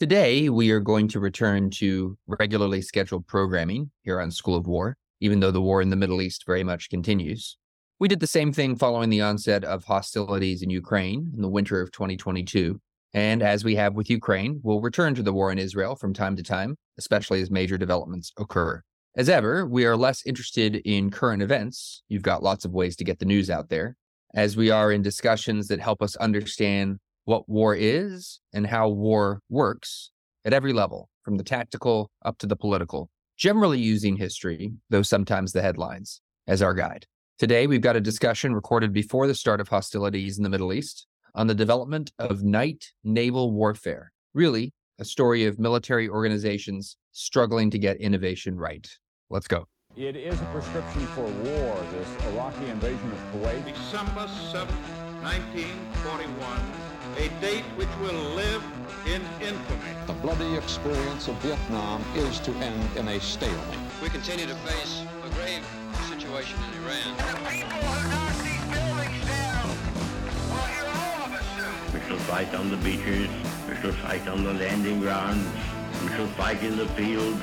Today, we are going to return to regularly scheduled programming here on School of War, even though the war in the Middle East very much continues. We did the same thing following the onset of hostilities in Ukraine in the winter of 2022. And as we have with Ukraine, we'll return to the war in Israel from time to time, especially as major developments occur. As ever, we are less interested in current events. You've got lots of ways to get the news out there, as we are in discussions that help us understand what war is and how war works at every level, from the tactical up to the political, generally using history, though sometimes the headlines, as our guide. Today, we've got a discussion recorded before the start of hostilities in the Middle East on the development of night naval warfare. Really, a story of military organizations struggling to get innovation right. Let's go. It is a prescription for war, this Iraqi invasion of Kuwait. December 7, 1941 a date which will live in infamy. The bloody experience of Vietnam is to end in a stalemate. We continue to face a grave situation in Iran. The people who knock these buildings down will hear all of us soon. We shall fight on the beaches, we shall fight on the landing grounds, we shall fight in the fields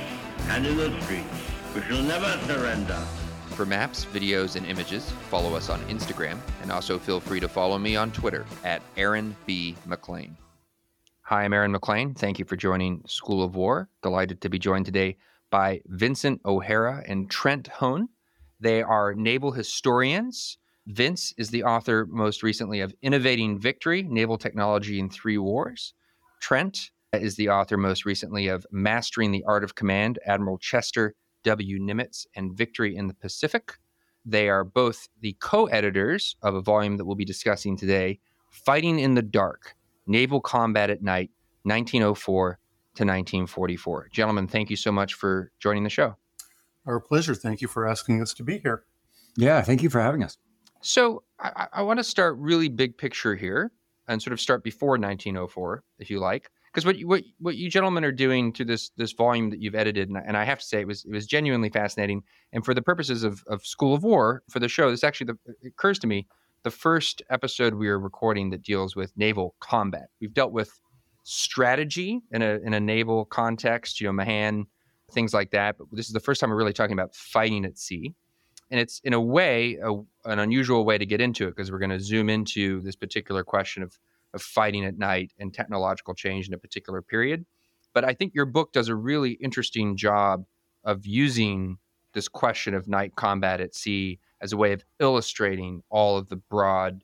and in the streets. We shall never surrender. For maps, videos, and images, follow us on Instagram, and also feel free to follow me on Twitter at Aaron B. MacLean. Hi, I'm Aaron MacLean. Thank you for joining School of War. Delighted to be joined today by Vincent O'Hara and Trent Hone. They are naval historians. Vince is the author most recently of Innovating Victory Naval Technology in Three Wars. Trent is the author most recently of Mastering the Art of Command Admiral Chester W. Nimitz and Victory in the Pacific. They are both the co editors of a volume that we'll be discussing today Fighting in the Dark Naval Combat at Night, 1904 to 1944. Gentlemen, thank you so much for joining the show. Our pleasure. Thank you for asking us to be here. Yeah, thank you for having us. So, I, I want to start really big picture here and sort of start before 1904, if you like because what you, what what you gentlemen are doing to this this volume that you've edited, and, and, I have to say it was it was genuinely fascinating. And for the purposes of of School of War for the show, this actually the, occurs to me the first episode we are recording that deals with naval combat. We've dealt with strategy in a in a naval context, you know, Mahan, things like that. But this is the first time we're really talking about fighting at sea. And it's in a way a, an unusual way to get into it because we're going to zoom into this particular question of of fighting at night and technological change in a particular period. But I think your book does a really interesting job of using this question of night combat at sea as a way of illustrating all of the broad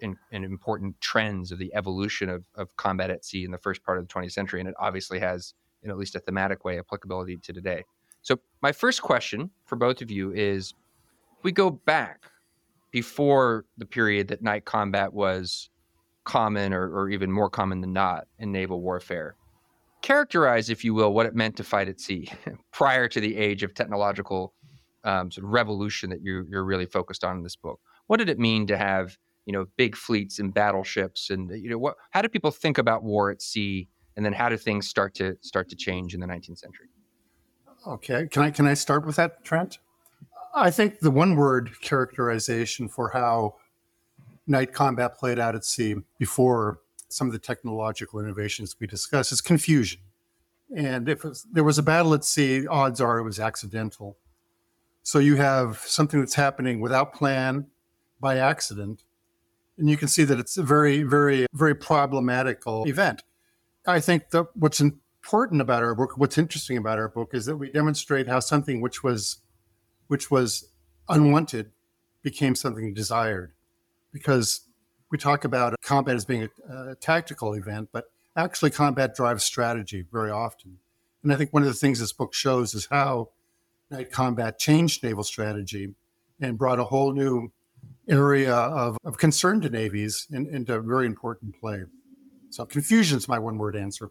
and, and, important trends of the evolution of, of combat at sea in the first part of the 20th century. And it obviously has, in at least a thematic way, applicability to today. So, my first question for both of you is we go back before the period that night combat was common or, or even more common than not in naval warfare. Characterize, if you will, what it meant to fight at sea prior to the age of technological um, sort of revolution that you're, you're really focused on in this book. What did it mean to have you know big fleets and battleships, and you know what? How do people think about war at sea, and then how do things start to start to change in the 19th century? Okay, can I can I start with that, Trent? I think the one word characterization for how night combat played out at sea before some of the technological innovations we discussed is confusion. And if was, there was a battle at sea, odds are it was accidental. So you have something that's happening without plan, by accident, and you can see that it's a very, very, very problematical event. I think that what's important about our book, what's interesting about our book, is that we demonstrate how something which was, which was unwanted, became something desired because we talk about combat as being a, a, tactical event, but actually combat drives strategy very often. And I think one of the things this book shows is how night combat changed naval strategy and brought a whole new area of, of concern to navies in, into very important play. So confusion is my one word answer.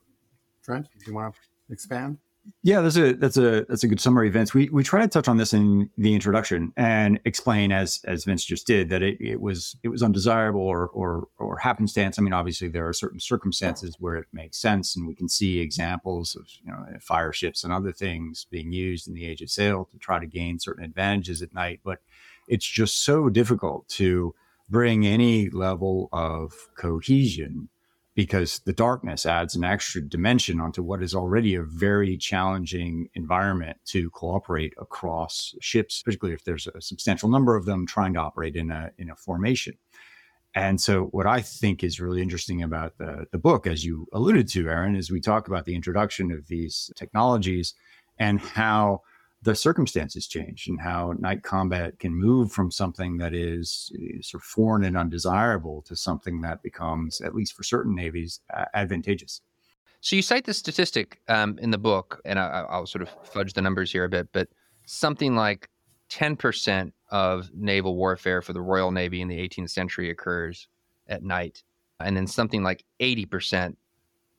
Trent, do you want to expand? Yeah, that's a that's a that's a good summary, Vince. We we try to touch on this in the introduction and explain, as as Vince just did, that it, it was it was undesirable or or or happenstance. I mean, obviously there are certain circumstances where it makes sense, and we can see examples of you know fire ships and other things being used in the age of sail to try to gain certain advantages at night. But it's just so difficult to bring any level of cohesion because the darkness adds an extra dimension onto what is already a very challenging environment to cooperate across ships, particularly if there's a substantial number of them trying to operate in a in a formation. And so, what I think is really interesting about the, the book, as you alluded to, Aaron, is we talk about the introduction of these technologies and how the circumstances change and how night combat can move from something that is uh, sort of foreign and undesirable to something that becomes, at least for certain navies, uh, advantageous. So you cite the statistic um, in the book, and I, I'll sort of fudge the numbers here a bit, but something like 10% of naval warfare for the Royal Navy in the 18th century occurs at night. And then something like 80%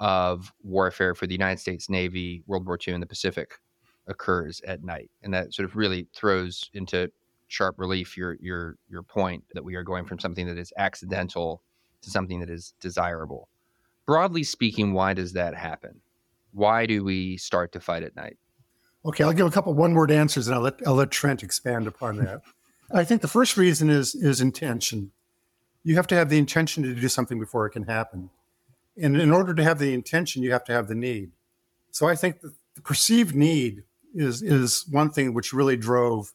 of warfare for the United States Navy, World War II in the Pacific occurs at night. And that sort of really throws into sharp relief your your your point that we are going from something that is accidental to something that is desirable. Broadly speaking, why does that happen? Why do we start to fight at night? Okay, I'll give a couple one-word answers, and I'll let I'll let Trent expand upon that. I think the first reason is is intention. You have to have the intention to do something before it can happen, and in order to have the intention, you have to have the need. So I think the perceived need is is one thing which really drove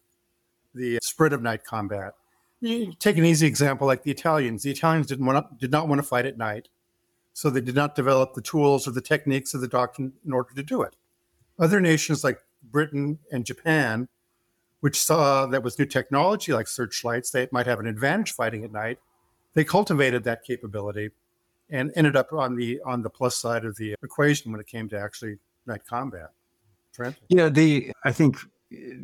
the spread of night combat. You take an easy example like the Italians. The Italians didn't want to, did not want to fight at night, so they did not develop the tools or the techniques of the doctrine in order to do it. Other nations like Britain and Japan, which saw that with new technology like searchlights, they might have an advantage fighting at night. They cultivated that capability and ended up on the on the plus side of the equation when it came to actually night combat. Yeah, the I think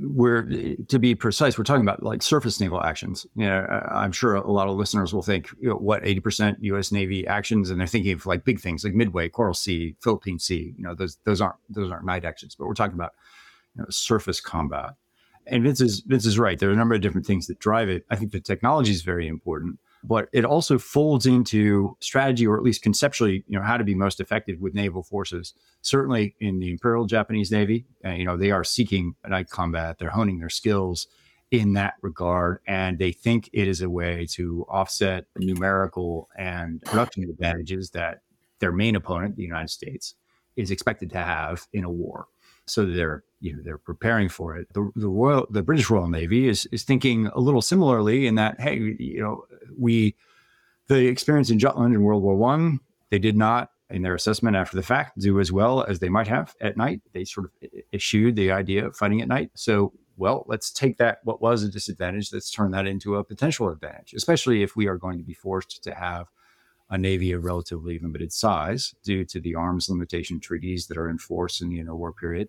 we're to be precise, we're talking about like surface naval actions. You know, I'm sure a lot of listeners will think, you know, what 80% U.S. Navy actions, and they're thinking of like big things like Midway, Coral Sea, Philippine Sea. You know, those those aren't those aren't night actions, but we're talking about you know, surface combat. And Vince is Vince is right. There are a number of different things that drive it. I think the technology is very important but it also folds into strategy or at least conceptually you know how to be most effective with naval forces. Certainly in the imperial japanese navy uh, you know they are seeking night combat they're honing their skills in that regard and they think it is a way to offset numerical and production advantages that their main opponent the united states is expected to have in a war. So they're you know they're preparing for it. The, the Royal, the British Royal Navy is is thinking a little similarly in that hey, you know, we the experience in Jutland in World War One, they did not in their assessment after the fact do as well as they might have at night. They sort of eschewed the idea of fighting at night. So well, let's take that what was a disadvantage, let's turn that into a potential advantage, especially if we are going to be forced to have a navy of relatively limited size due to the arms limitation treaties that are in force in the interwar period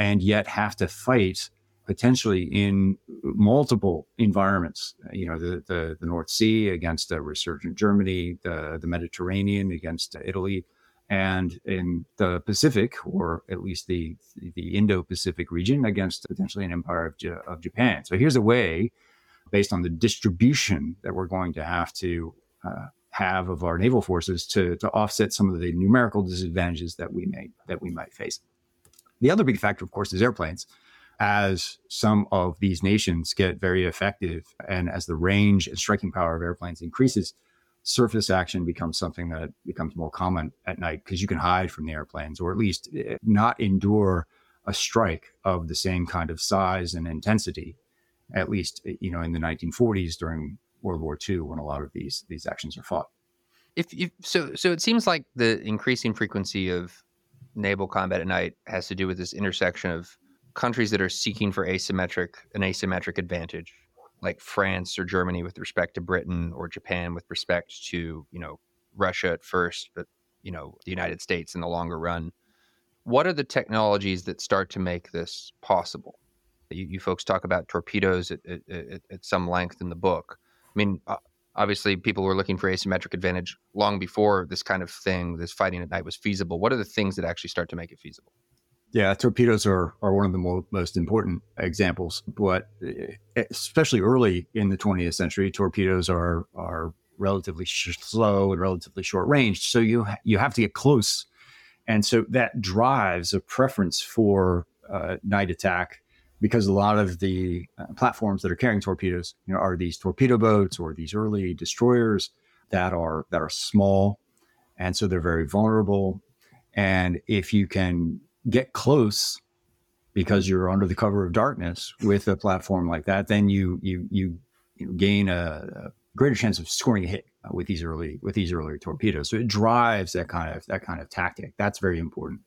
and yet have to fight potentially in multiple environments. You know, the the, the North Sea against a resurgent Germany, the the Mediterranean against Italy, and in the Pacific, or at least the the Indo-Pacific region, against potentially an empire of, J- of Japan. So here's a way, based on the distribution that we're going to have to. Uh, have of our naval forces to, to offset some of the numerical disadvantages that we may that we might face. The other big factor, of course, is airplanes. As some of these nations get very effective and as the range and striking power of airplanes increases, surface action becomes something that becomes more common at night because you can hide from the airplanes or at least eh, not endure a strike of the same kind of size and intensity, at least, eh, you know, in the 1940s during World War II when a lot of these these actions are fought. If, so, so it seems like the increasing frequency of naval combat at night has to do with this intersection of countries that are seeking for asymmetric an asymmetric advantage like France or Germany with respect to Britain or Japan with respect to you know Russia at first but you know the United States in the longer run. What are the technologies that start to make this possible? You, you folks talk about torpedoes at, at, at, some length in the book. I mean uh, obviously people were looking for asymmetric advantage long before this kind of thing, this fighting at night was feasible. What are the things that actually start to make it feasible? Yeah, torpedoes are, are one of the mo- most important examples, but eh, especially early in the 20th century, torpedoes are are relatively sh- slow and relatively short range. So you you have to get close, and so that drives a preference for uh, night attack because a lot of the uh, platforms that are carrying torpedoes you know, are these torpedo boats or these early destroyers that are that are small and so they're very vulnerable. And if you can get close because you're under the cover of darkness with a platform like that, then you you you, you gain a, a, greater chance of scoring a hit with these early with these earlier torpedoes. So it drives that kind of that kind of tactic. That's very important.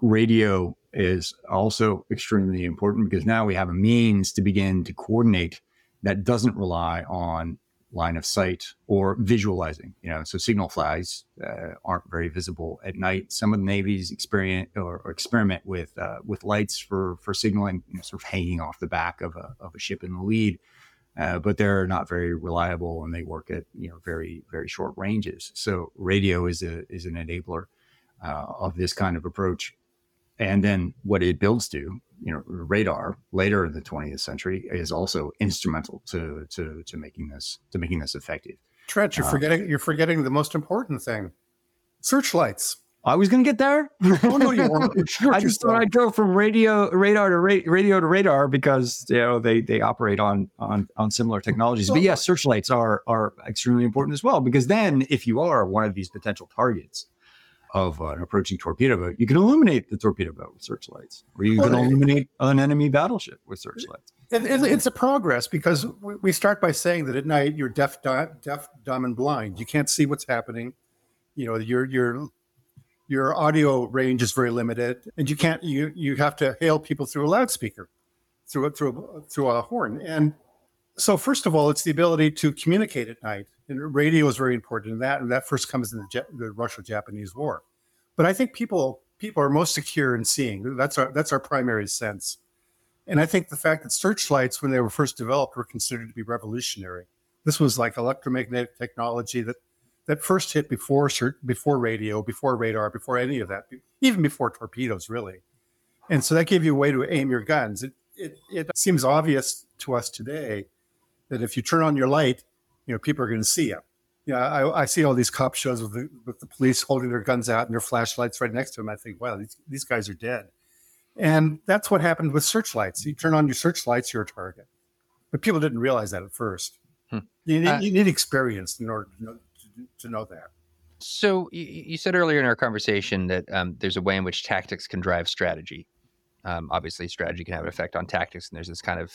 Radio is also extremely important because now we have a means to begin to coordinate that doesn't rely on line of sight or visualizing. You know, so signal flags uh, aren't very visible at night. Some of the navies experience or, or experiment with uh, with lights for for signaling, you know, sort of hanging off the back of a of a ship in the lead. Uh, but they're not very reliable and they work at you know very very short ranges. So radio is a is an enabler uh, of this kind of approach. And then what it builds to, you know, radar later in the 20th century is also instrumental to to to making this to making this effective. Trent, you're uh, forgetting you're forgetting the most important thing: searchlights. I was going to get there. Oh no, you weren't. I just thought I'd go from radio radar to ra- radio to radar because you know they they operate on on on similar technologies. But yes, searchlights are are extremely important as well because then if you are one of these potential targets, of an approaching torpedo boat, you can illuminate the torpedo boat with searchlights, or you can illuminate an enemy battleship with searchlights. It, it, it's a progress because we start by saying that at night you're deaf, deaf, dumb, and blind. You can't see what's happening. You know, your your your audio range is very limited, and you can't you you have to hail people through a loudspeaker, through a, through a, through a horn. And so, first of all, it's the ability to communicate at night and radio is very important in that, and that first comes in the, the Russo-Japanese War. But I think people people are most secure in seeing. That's our that's our primary sense. And I think the fact that searchlights, when they were first developed, were considered to be revolutionary. This was like electromagnetic technology that that first hit before before radio, before radar, before any of that, even before torpedoes, really. And so that gave you a way to aim your guns. It, it, it seems obvious to us today that if you turn on your light you know, people are going to see you. Yeah, I, I, see all these cop shows with the, with the police holding their guns out and their flashlights right next to them. I think, wow, these, these guys are dead. And that's what happened with searchlights. You turn on your searchlights, you're a target. But people didn't realize that at first. Hmm. You, need, uh, you, need, experience in order to know, to, to know that. So you, you, said earlier in our conversation that um, there's a way in which tactics can drive strategy. Um, obviously, strategy can have an effect on tactics, and there's this kind of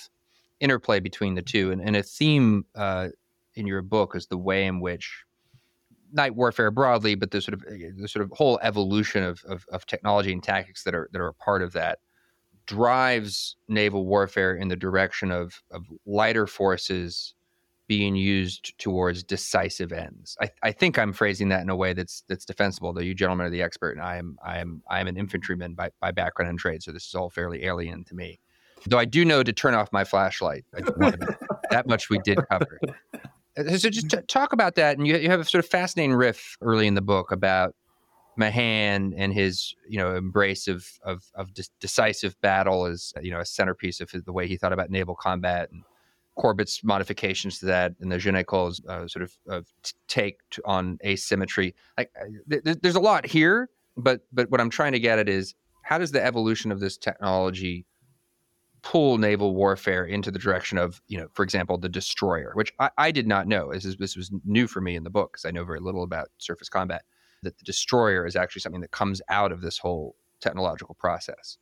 interplay between the two. And, and a theme uh, in your book is the way in which night warfare broadly, but the sort of eh, the sort of whole evolution of, of, of technology and tactics that are that are a part of that drives naval warfare in the direction of of lighter forces being used towards decisive ends. I, I think I'm phrasing that in a way that's that's defensible. Though you gentlemen are the expert, and I am I am I am an infantryman by, by background and trade, so this is all fairly alien to me. Though I do know to turn off my flashlight. that much we did cover. Uh, so just t- talk about that, and you, you have a sort of fascinating riff early in the book about Mahan and his you know embrace of of, of decisive battle as you know a centerpiece of the way he thought about naval combat and Corbett's modifications to that and the Jeune École's uh, sort of, of take on asymmetry. Like uh, th- there's a lot here, but but what I'm trying to get at is how does the evolution of this technology pull naval warfare into the direction of, you know, for example, the destroyer, which I, I did not know. This, is, this was new for me in the book because I know very little about surface combat. That the destroyer is actually something that comes out of this whole technological process.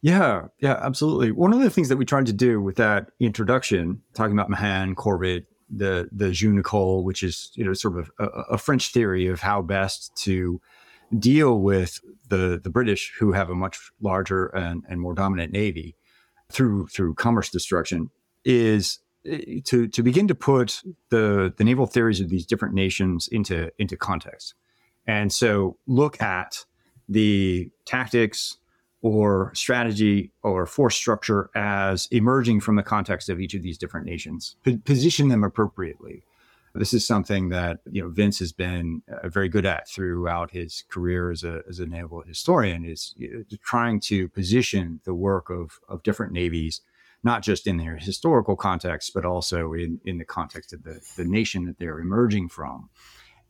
Yeah, yeah, absolutely. One of the things that we tried to do with that introduction, talking about Mahan, Corbett, the the Nicole, which is you know sort of a, a, French theory of how best to deal with the the British, who have a much larger and, and more dominant navy, through through commerce destruction is eh, to to begin to put the the naval theories of these different nations into into context, and so look at the tactics or strategy or force structure as emerging from the context of each of these different nations. P- position them appropriately. This is something that you know Vince has been uh, very good at throughout his career as a as a naval historian is trying to position the work of of different navies not just in their historical context but also in in the context of the the nation that they're emerging from.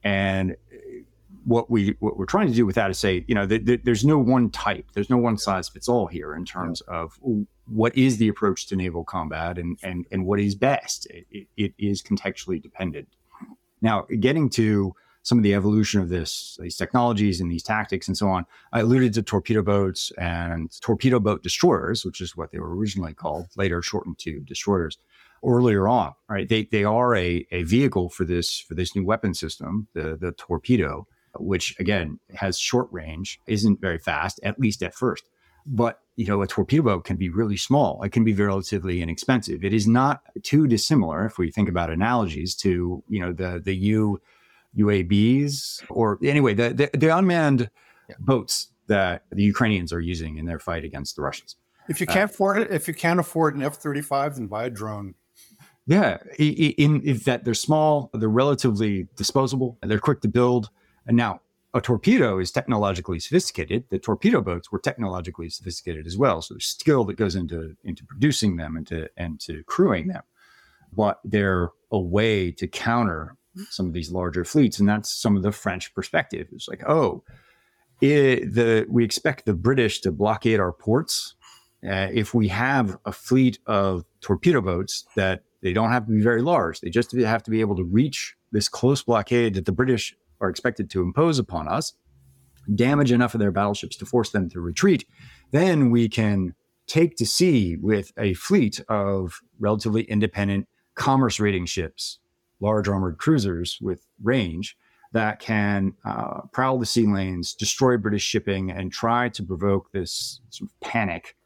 And uh, what we what we're trying to do with that is say you know th- th- there's no one type there's no one size fits all here in terms of what is the approach to naval combat and and and what is best it, it is contextually dependent now getting to some of the evolution of this, these technologies and these tactics and so on. I alluded to torpedo boats and torpedo boat destroyers, which is what they were originally called, later shortened to destroyers. Earlier on, right? They they are a, a vehicle for this for this new weapon system, the the torpedo, which again has short range, isn't very fast, at least at first. But you know, a torpedo boat can be really small. It can be relatively inexpensive. It is not too dissimilar if we think about analogies to you know the the U UAVs or anyway the the, the unmanned yeah. boats that the Ukrainians are using in their fight against the Russians. If you can't uh, afford it, if you can't afford an F thirty five, then buy a drone. Yeah, in, in that they're small, they're relatively disposable, they're quick to build. And now a torpedo is technologically sophisticated. The torpedo boats were technologically sophisticated as well. So there's skill that goes into into producing them and to and to crewing them. But they're a way to counter some of these larger fleets, and that's some of the French perspective. It's like, oh, it, the we expect the British to blockade our ports. Uh, if we have a fleet of torpedo boats that they don't have to be very large, they just have to be able to reach this close blockade that the British are expected to impose upon us, damage enough of their battleships to force them to retreat, then we can take to sea with a fleet of relatively independent commerce raiding ships, large armored cruisers with range that can uh, prowl the sea lanes, destroy British shipping, and try to provoke this sort of panic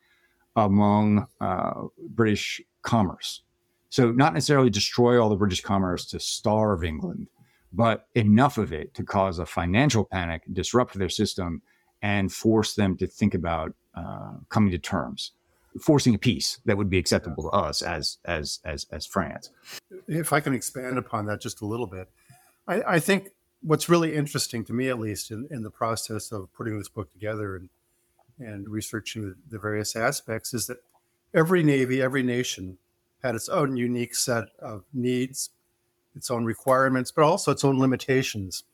among uh, British commerce. So, not necessarily destroy all the British commerce to starve England, but enough of it to cause a financial panic, disrupt their system, and force them to think about uh, coming to terms, forcing a peace that would be acceptable to us as as as as France. If I can expand upon that just a little bit, I, I think what's really interesting to me, at least in, in, the process of putting this book together and and researching the, the various aspects, is that every navy, every nation had its own unique set of needs, its own requirements, but also its own limitations.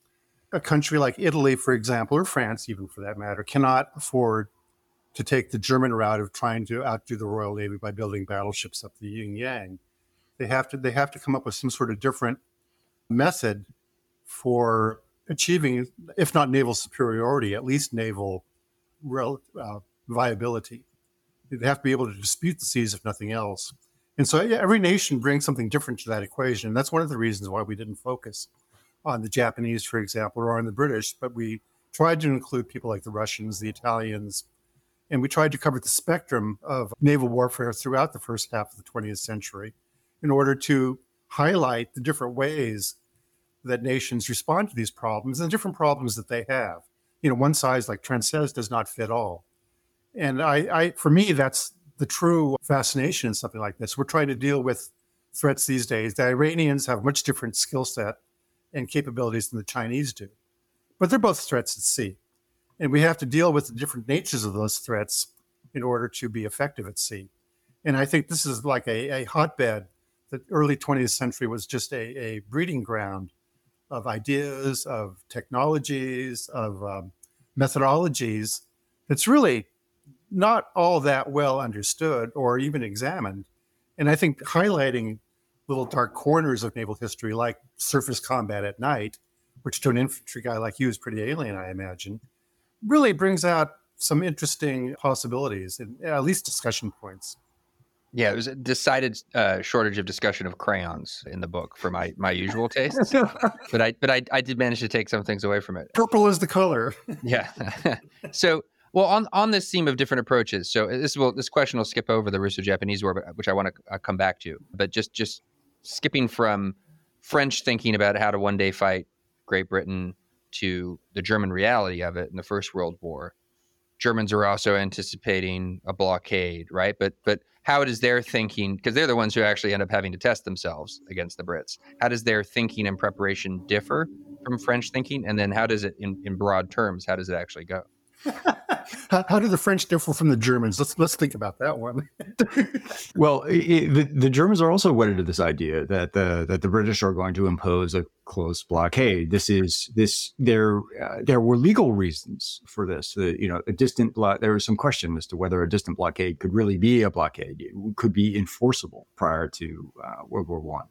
A country like Italy, for example, or France, even for that matter, cannot afford to take the German route of trying to outdo the Royal Navy by building battleships up the yin yang. They have to they have to come up with some sort of different method for achieving, if not naval superiority, at least naval uh, viability. They have to be able to dispute the seas, if nothing else. And so every nation brings something different to that equation. And that's one of the reasons why we didn't focus on the Japanese, for example, or on the British, but we tried to include people like the Russians, the Italians, and we tried to cover the spectrum of naval warfare throughout the first half of the 20th century in order to highlight the different ways that nations respond to these problems and the different problems that they have. You know, one size, like Trent says, does not fit all. And I, I for me, that's the true fascination in something like this. We're trying to deal with threats these days. The Iranians have much different skill set and capabilities than the Chinese do, but they're both threats at sea. And we have to deal with the different natures of those threats in order to be effective at sea. And I think this is like a, a hotbed. The early 20th century was just a, a breeding ground of ideas, of technologies, of um, methodologies that's really not all that well understood or even examined. And I think highlighting little dark corners of naval history, like surface combat at night, which to an infantry guy like you is pretty alien, I imagine, really brings out some interesting possibilities and at least discussion points. Yeah, it was a decided uh, shortage of discussion of crayons in the book for my my usual taste, but I but I, I did manage to take some things away from it. Purple is the color. yeah. so well, on on this theme of different approaches, so this will this question will skip over the Russo-Japanese War, which I want to uh, come back to. But just just skipping from French thinking about how to one day fight Great Britain to the German reality of it in the First World War. Germans are also anticipating a blockade, right? But but how does their thinking because they're the ones who actually end up having to test themselves against the Brits? How does their thinking and preparation differ from French thinking? And then how does it in, in broad terms, how does it actually go? how, how, do the French differ from the Germans? Let's let's think about that one. well, it, the, the Germans are also wedded to this idea that the that the British are going to impose a close blockade. This is this there uh, there were legal reasons for this. The, you know, a distant blo- there was some question as to whether a distant blockade could really be a blockade. It could be enforceable prior to uh, World War One.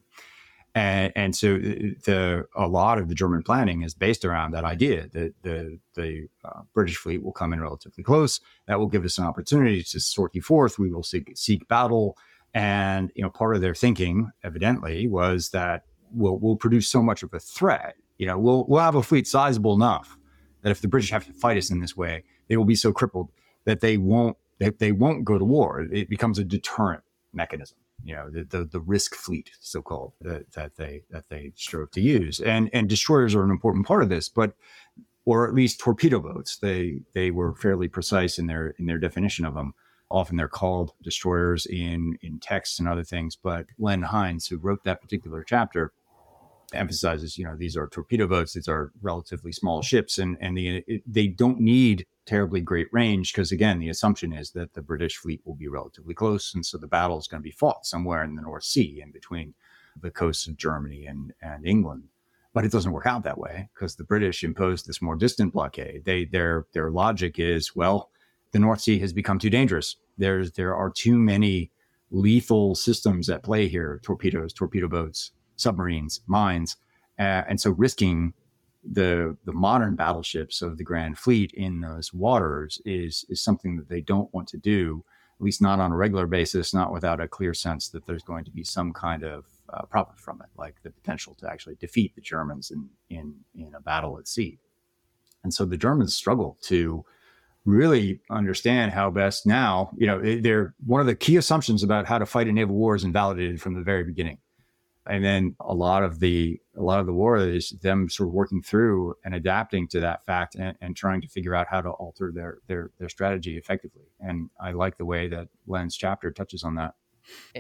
And, and so the a lot of the German planning is based around that idea that the the uh, British fleet will come in relatively close. That will give us an opportunity to sortie forth. We will seek, seek battle. And you know, part of their thinking, evidently, was that we'll we'll produce so much of a threat. You know, we'll we'll have a fleet sizable enough that if the British have to fight us in this way, they will be so crippled that they won't they, they won't go to war. It becomes a deterrent mechanism you know the, the, the risk fleet so called that, that they that they strove to use. And and destroyers are an important part of this but or at least torpedo boats. They they were fairly precise in their in their definition of them. Often they're called destroyers in in texts and other things but len Heinz who wrote that particular chapter emphasizes you know these are torpedo boats. These are relatively small ships and and the, it, they don't need terribly great range because again the assumption is that the british fleet will be relatively close and so the battle is going to be fought somewhere in the north sea in between the coasts of germany and and england. But it doesn't work out that way because the british imposed this more distant blockade. They their their logic is well the north sea has become too dangerous. There's there are too many lethal systems at play here torpedoes torpedo boats submarines mines uh, and so risking the the modern battleships of the Grand Fleet in those waters is is something that they don't want to do, at least not on a regular basis, not without a clear sense that there's going to be some kind of uh, profit from it, like the potential to actually defeat the Germans in in in a battle at sea. And so the Germans struggle to really understand how best now, you know, they're one of the key assumptions about how to fight a naval war is invalidated from the very beginning and then a lot of the a lot of the war is them sort of working through and adapting to that fact and, and trying to figure out how to alter their their their strategy effectively and i like the way that len's chapter touches on that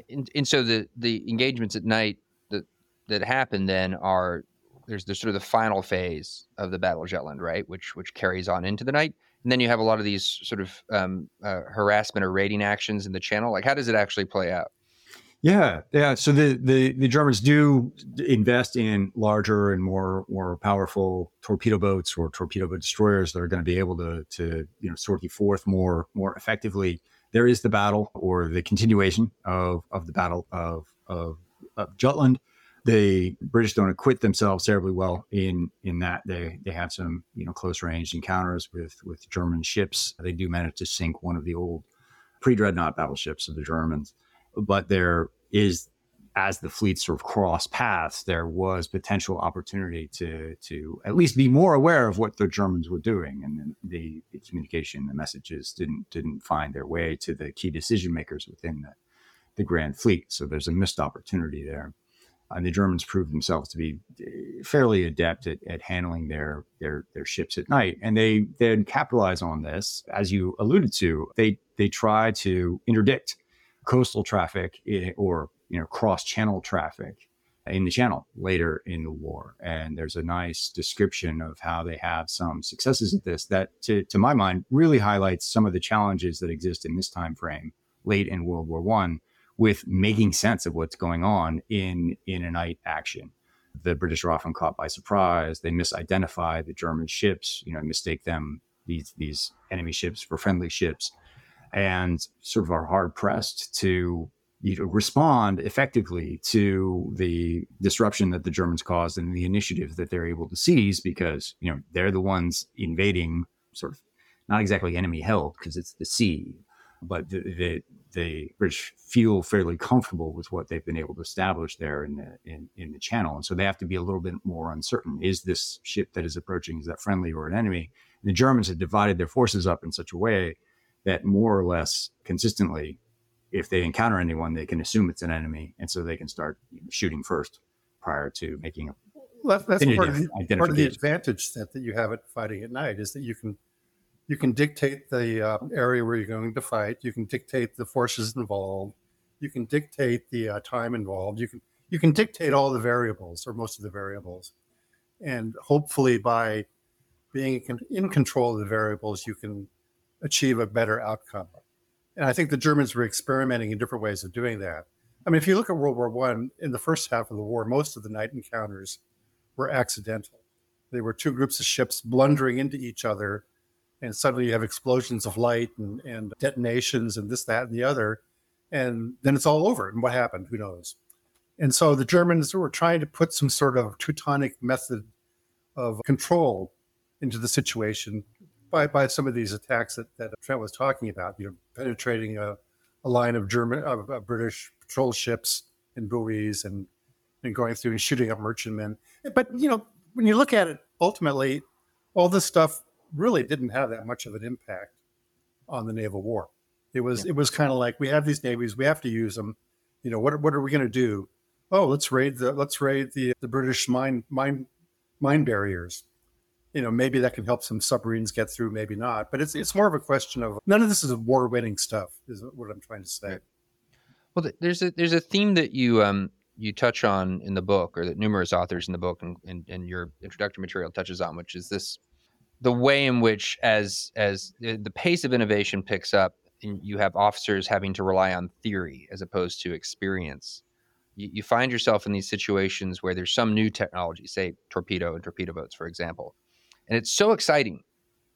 and, and so the the engagements at night that that happen then are there's the sort of the final phase of the battle of Jutland, right, which which carries on into the night, and then you have a lot of these sort of um, uh, harassment or raiding actions in the channel. Like, how does it actually play out? Yeah, yeah. So the, the the Germans do invest in larger and more more powerful torpedo boats or torpedo boat destroyers that are going to be able to to you know sortie forth more more effectively. There is the battle or the continuation of of the battle of of, of Jutland. The British don't acquit themselves terribly well in in that they they have some you know close range encounters with with German ships. They do manage to sink one of the old pre dreadnought battleships of the Germans but there is as the fleets sort of cross paths, there was potential opportunity to to at least be more aware of what the Germans were doing, and the, the communication, the messages didn't didn't find their way to the key decision makers within the the Grand Fleet. So there's a missed opportunity there, and the Germans proved themselves to be eh, fairly adept at, at handling their their their ships at night, and they then capitalize on this, as you alluded to. They they try to interdict coastal traffic eh, or you know cross channel traffic in the channel later in the war. And there's a nice description of how they have some successes at this that to, to my mind really highlights some of the challenges that exist in this time frame late in world war one with making sense of what's going on in in a night action. The british are often caught by surprise. They misidentify the german ships you know mistake them these these enemy ships for friendly ships and sort of are hard pressed to you know, respond effectively to the disruption that the Germans caused and the initiative that they're able to seize because you know they're the ones invading sort of not exactly enemy held because it's the sea, but the, the, the British feel fairly comfortable with what they've been able to establish there in the in, in the channel, and so they have to be a little bit more uncertain. Is this ship that is approaching is that friendly or an enemy? And the Germans have divided their forces up in such a way that more or less consistently, if they encounter anyone, they can assume it's an enemy, and so they can start shooting first prior to making a. Well, that's part of, the, part of the advantage that, that you have at fighting at night is that you can you can dictate the uh, area where you're going to fight. You can dictate the forces involved. You can dictate the uh, time involved. You can you can dictate all the variables or most of the variables, and hopefully by being in control of the variables, you can achieve a better outcome. And I think the Germans were experimenting in different ways of doing that. I mean, if you look at World War One, in the first half of the war, most of the night encounters were accidental. They were two groups of ships blundering into each other, and suddenly you have explosions of light and, and detonations and this, that, and the other, and then it's all over. And what happened? Who knows? And so the Germans were trying to put some sort of Teutonic method of control into the situation by, by some of these attacks that, that Trent was talking about, you know, penetrating a, a line of German, of, of British patrol ships and buoys and, and going through and shooting up merchantmen. But, you know, when you look at it, ultimately, all this stuff really didn't have that much of an impact on the naval war. It was, it was kind of like, we have these navies, we have to use them. You know, what, what are we going to do? Oh, let's raid the, let's raid the, the British mine, mine, mine barriers you know, maybe that can help some submarines get through, maybe not. But it's it's more of a question of none of this is war winning stuff, is what I'm trying to say. Well, there's a there's a theme that you um you touch on in the book, or that numerous authors in the book and, and, and your introductory material touches on, which is this the way in which as as the pace of innovation picks up, you have officers having to rely on theory as opposed to experience. You, you find yourself in these situations where there's some new technology, say torpedo and torpedo boats, for example, and it's so exciting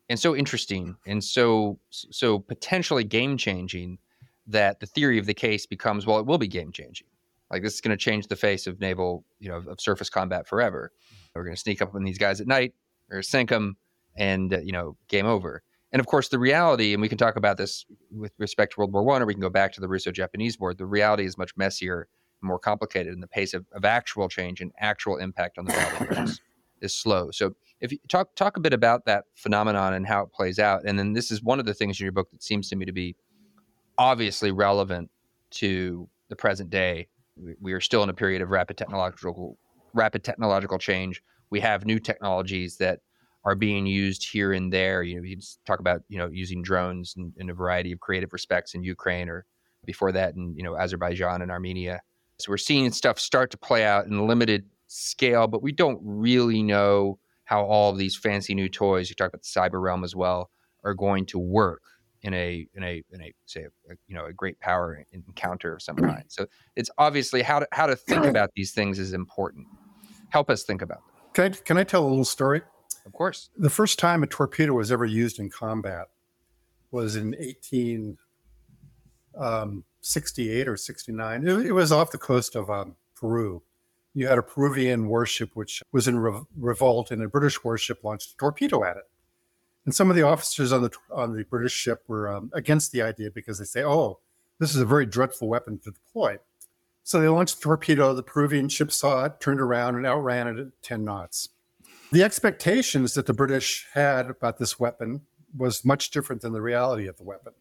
and so interesting and so so potentially game changing that the theory of the case becomes well it will be game changing like this is going to change the face of naval you know of surface combat forever. We're going to sneak up on these guys at night or sink them and uh, you know game over. And of course the reality and we can talk about this with respect to world war one or we can go back to the russo-japanese war the reality is much messier more complicated and the pace of, of actual change and actual impact on the battlefield is slow so if you talk talk a bit about that phenomenon and how it plays out, and then this is one of the things in your book that seems to me to be obviously relevant to the present day. We, are still in a period of rapid technological rapid technological change. We have new technologies that are being used here and there. You know, you talk about you know using drones in, in, a variety of creative respects in Ukraine, or before that in you know Azerbaijan and Armenia. So we're seeing stuff start to play out in limited scale, but we don't really know how all of these fancy new toys you talk about the cyber realm as well are going to work in a in a in a say a, you know a great power encounter of some kind. So it's obviously how to how to think about these things is important. Help us think about them. Can I, can I tell a little story? Of course. The first time a torpedo was ever used in combat was in 1868 um, or 69. It, it, was off the coast of um, Peru you had a Peruvian warship which was in re- revolt, and a British warship launched a torpedo at it. And some of the officers on the on the British ship were um, against the idea because they say, "Oh, this is a very dreadful weapon to deploy." So they launched a torpedo. The Peruvian ship saw it, turned around, and outran it at 10 knots. The expectations that the British had about this weapon was much different than the reality of the weapon.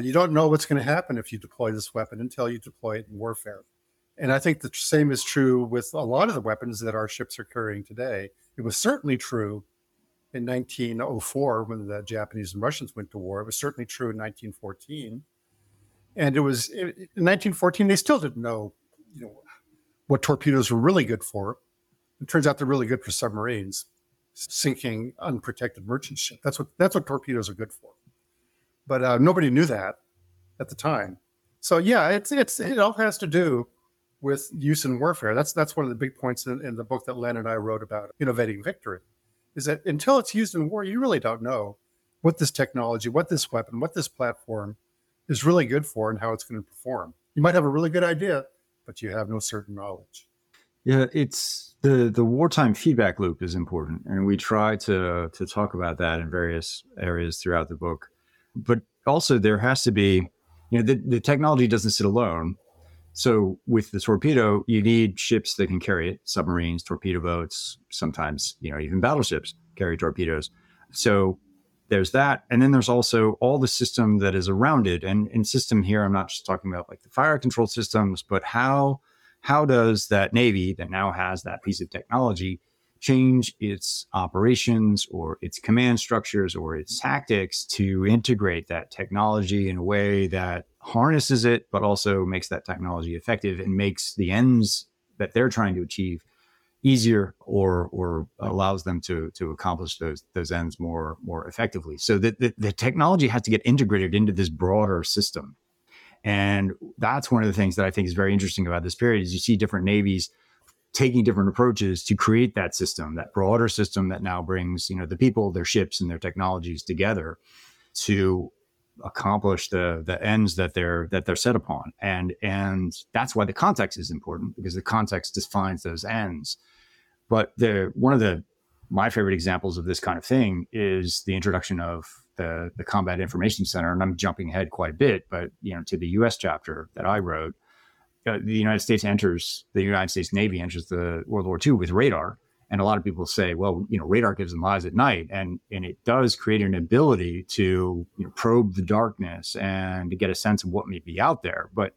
You don't know what's going to happen if you deploy this weapon until you deploy it in warfare. And I think the same is true with a lot of the weapons that our ships are carrying today. It was certainly true in 1904 when the Japanese and Russians went to war. It was certainly true in 1914. And it was in 1914, they still didn't know, you know, what torpedoes were really good for. It turns out they're really good for submarines, sinking unprotected merchant ships. That's what that's what torpedoes are good for. But uh, nobody knew that at the time. So yeah, it's it's it all has to do with use in warfare. That's that's one of the big points in, in the book that Len and I wrote about innovating victory, is that until it's used in war, you really don't know what this technology, what this weapon, what this platform is really good for, and how it's going to perform. You might have a really good idea, but you have no certain knowledge. Yeah, it's the the wartime feedback loop is important, and we try to to talk about that in various areas throughout the book. But also, there has to be, you know, the, the technology doesn't sit alone so with the torpedo, you need ships that can carry it, submarines, torpedo boats, sometimes, you know, even battleships carry torpedoes. So there's that. And then there's also all the system that is around it. And in system here, I'm not just talking about like the fire control systems, but how how does that Navy that now has that piece of technology change its operations or its command structures or its tactics to integrate that technology in a way that harnesses it, but also makes that technology effective and makes the ends that they're trying to achieve easier or or allows them to to accomplish those those ends more more effectively. So that the, the technology has to get integrated into this broader system. And that's one of the things that I think is very interesting about this period is you see different navies taking different approaches to create that system, that broader system that now brings, you know, the people, their ships and their technologies together to accomplish the the ends that they're that they're set upon. And and that's why the context is important because the context defines those ends. But the one of the my favorite examples of this kind of thing is the introduction of the the combat information center. And i'm jumping ahead quite a bit but you know to the us chapter that i wrote uh, the united states enters the united states navy enters the world war ii with radar and a lot of people say, well, you know, radar gives them eyes at night, and and it does create an ability to you know, probe the darkness and to get a sense of what may be out there. But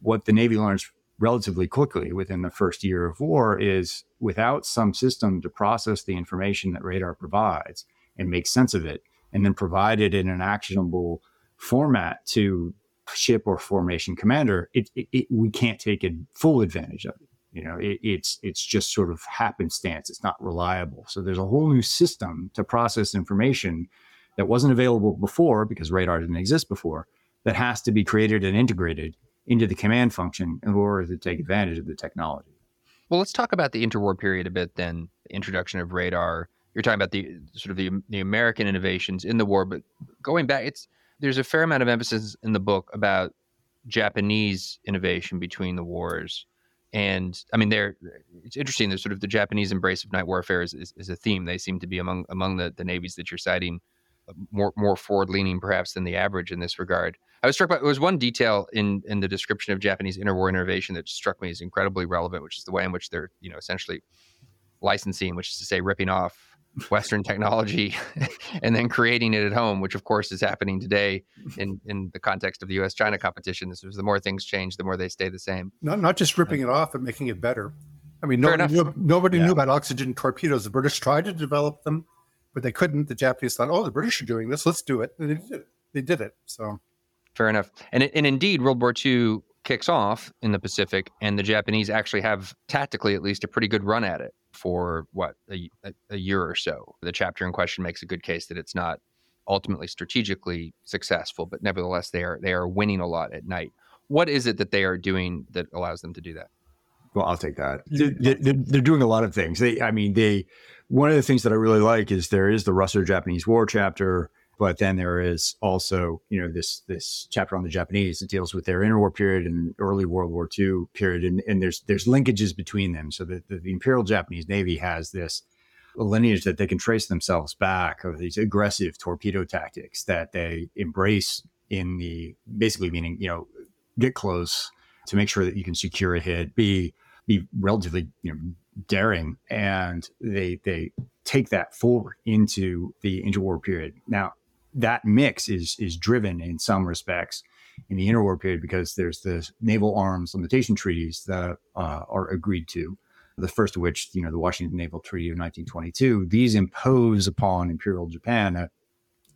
what the Navy learns relatively quickly within the first year of war is without some system to process the information that radar provides and make sense of it, and then provide it in an actionable format to ship or formation commander, it, it, it, we can't take full advantage of it. You know, it, it's it's just sort of happenstance. It's not reliable. So there's a whole new system to process information that wasn't available before because radar didn't exist before. That has to be created and integrated into the command function in order to take advantage of the technology. Well, let's talk about the interwar period a bit. Then, the introduction of radar. You're talking about the sort of the, the American innovations in the war, but going back, it's there's a fair amount of emphasis in the book about Japanese innovation between the wars and I mean, they're it's interesting. There's sort of the Japanese embrace of night warfare is, is, is, a theme. They seem to be among among the, the navies that you're citing uh, more more forward leaning perhaps than the average in this regard. I was struck by there was one detail in in the description of Japanese interwar innovation that struck me as incredibly relevant, which is the way in which they're you know essentially licensing, which is to say ripping off Western technology and then creating it at home, which of course is happening today in, in the context of the US China competition. This is the more things change, the more they stay the same. Not, not just ripping it off, and making it better. I mean, nobody, knew, nobody yeah. knew about oxygen torpedoes. The British tried to develop them, but they couldn't. The Japanese thought, oh, the British are doing this. Let's do it. And they did it. They did it. So fair enough. And, and indeed, World War II kicks off in the Pacific, and the Japanese actually have tactically at least a pretty good run at it for what a, a, year or so. The chapter in question makes a good case that it's not ultimately strategically successful, but nevertheless they are they are winning a lot at night. What is it that they are doing that allows them to do that? Well, I'll take that. They're, they're, they're, doing a lot of things. They, I mean, they. One of the things that I really like is there is the Russo-Japanese War chapter but then there is also, you know, this this chapter on the Japanese that deals with their interwar period and early World War II period, and, and there's there's linkages between them. So the, the, the Imperial Japanese Navy has this lineage that they can trace themselves back of these aggressive torpedo tactics that they embrace in the basically meaning, you know, get close to make sure that you can secure a hit, be be relatively, you know, daring, and they they take that forward into the interwar period. Now, that mix is is driven in some respects in the interwar period because there's the naval arms limitation treaties that uh, are agreed to. The first of which, you know, the Washington Naval Treaty of 1922. These impose upon Imperial Japan a,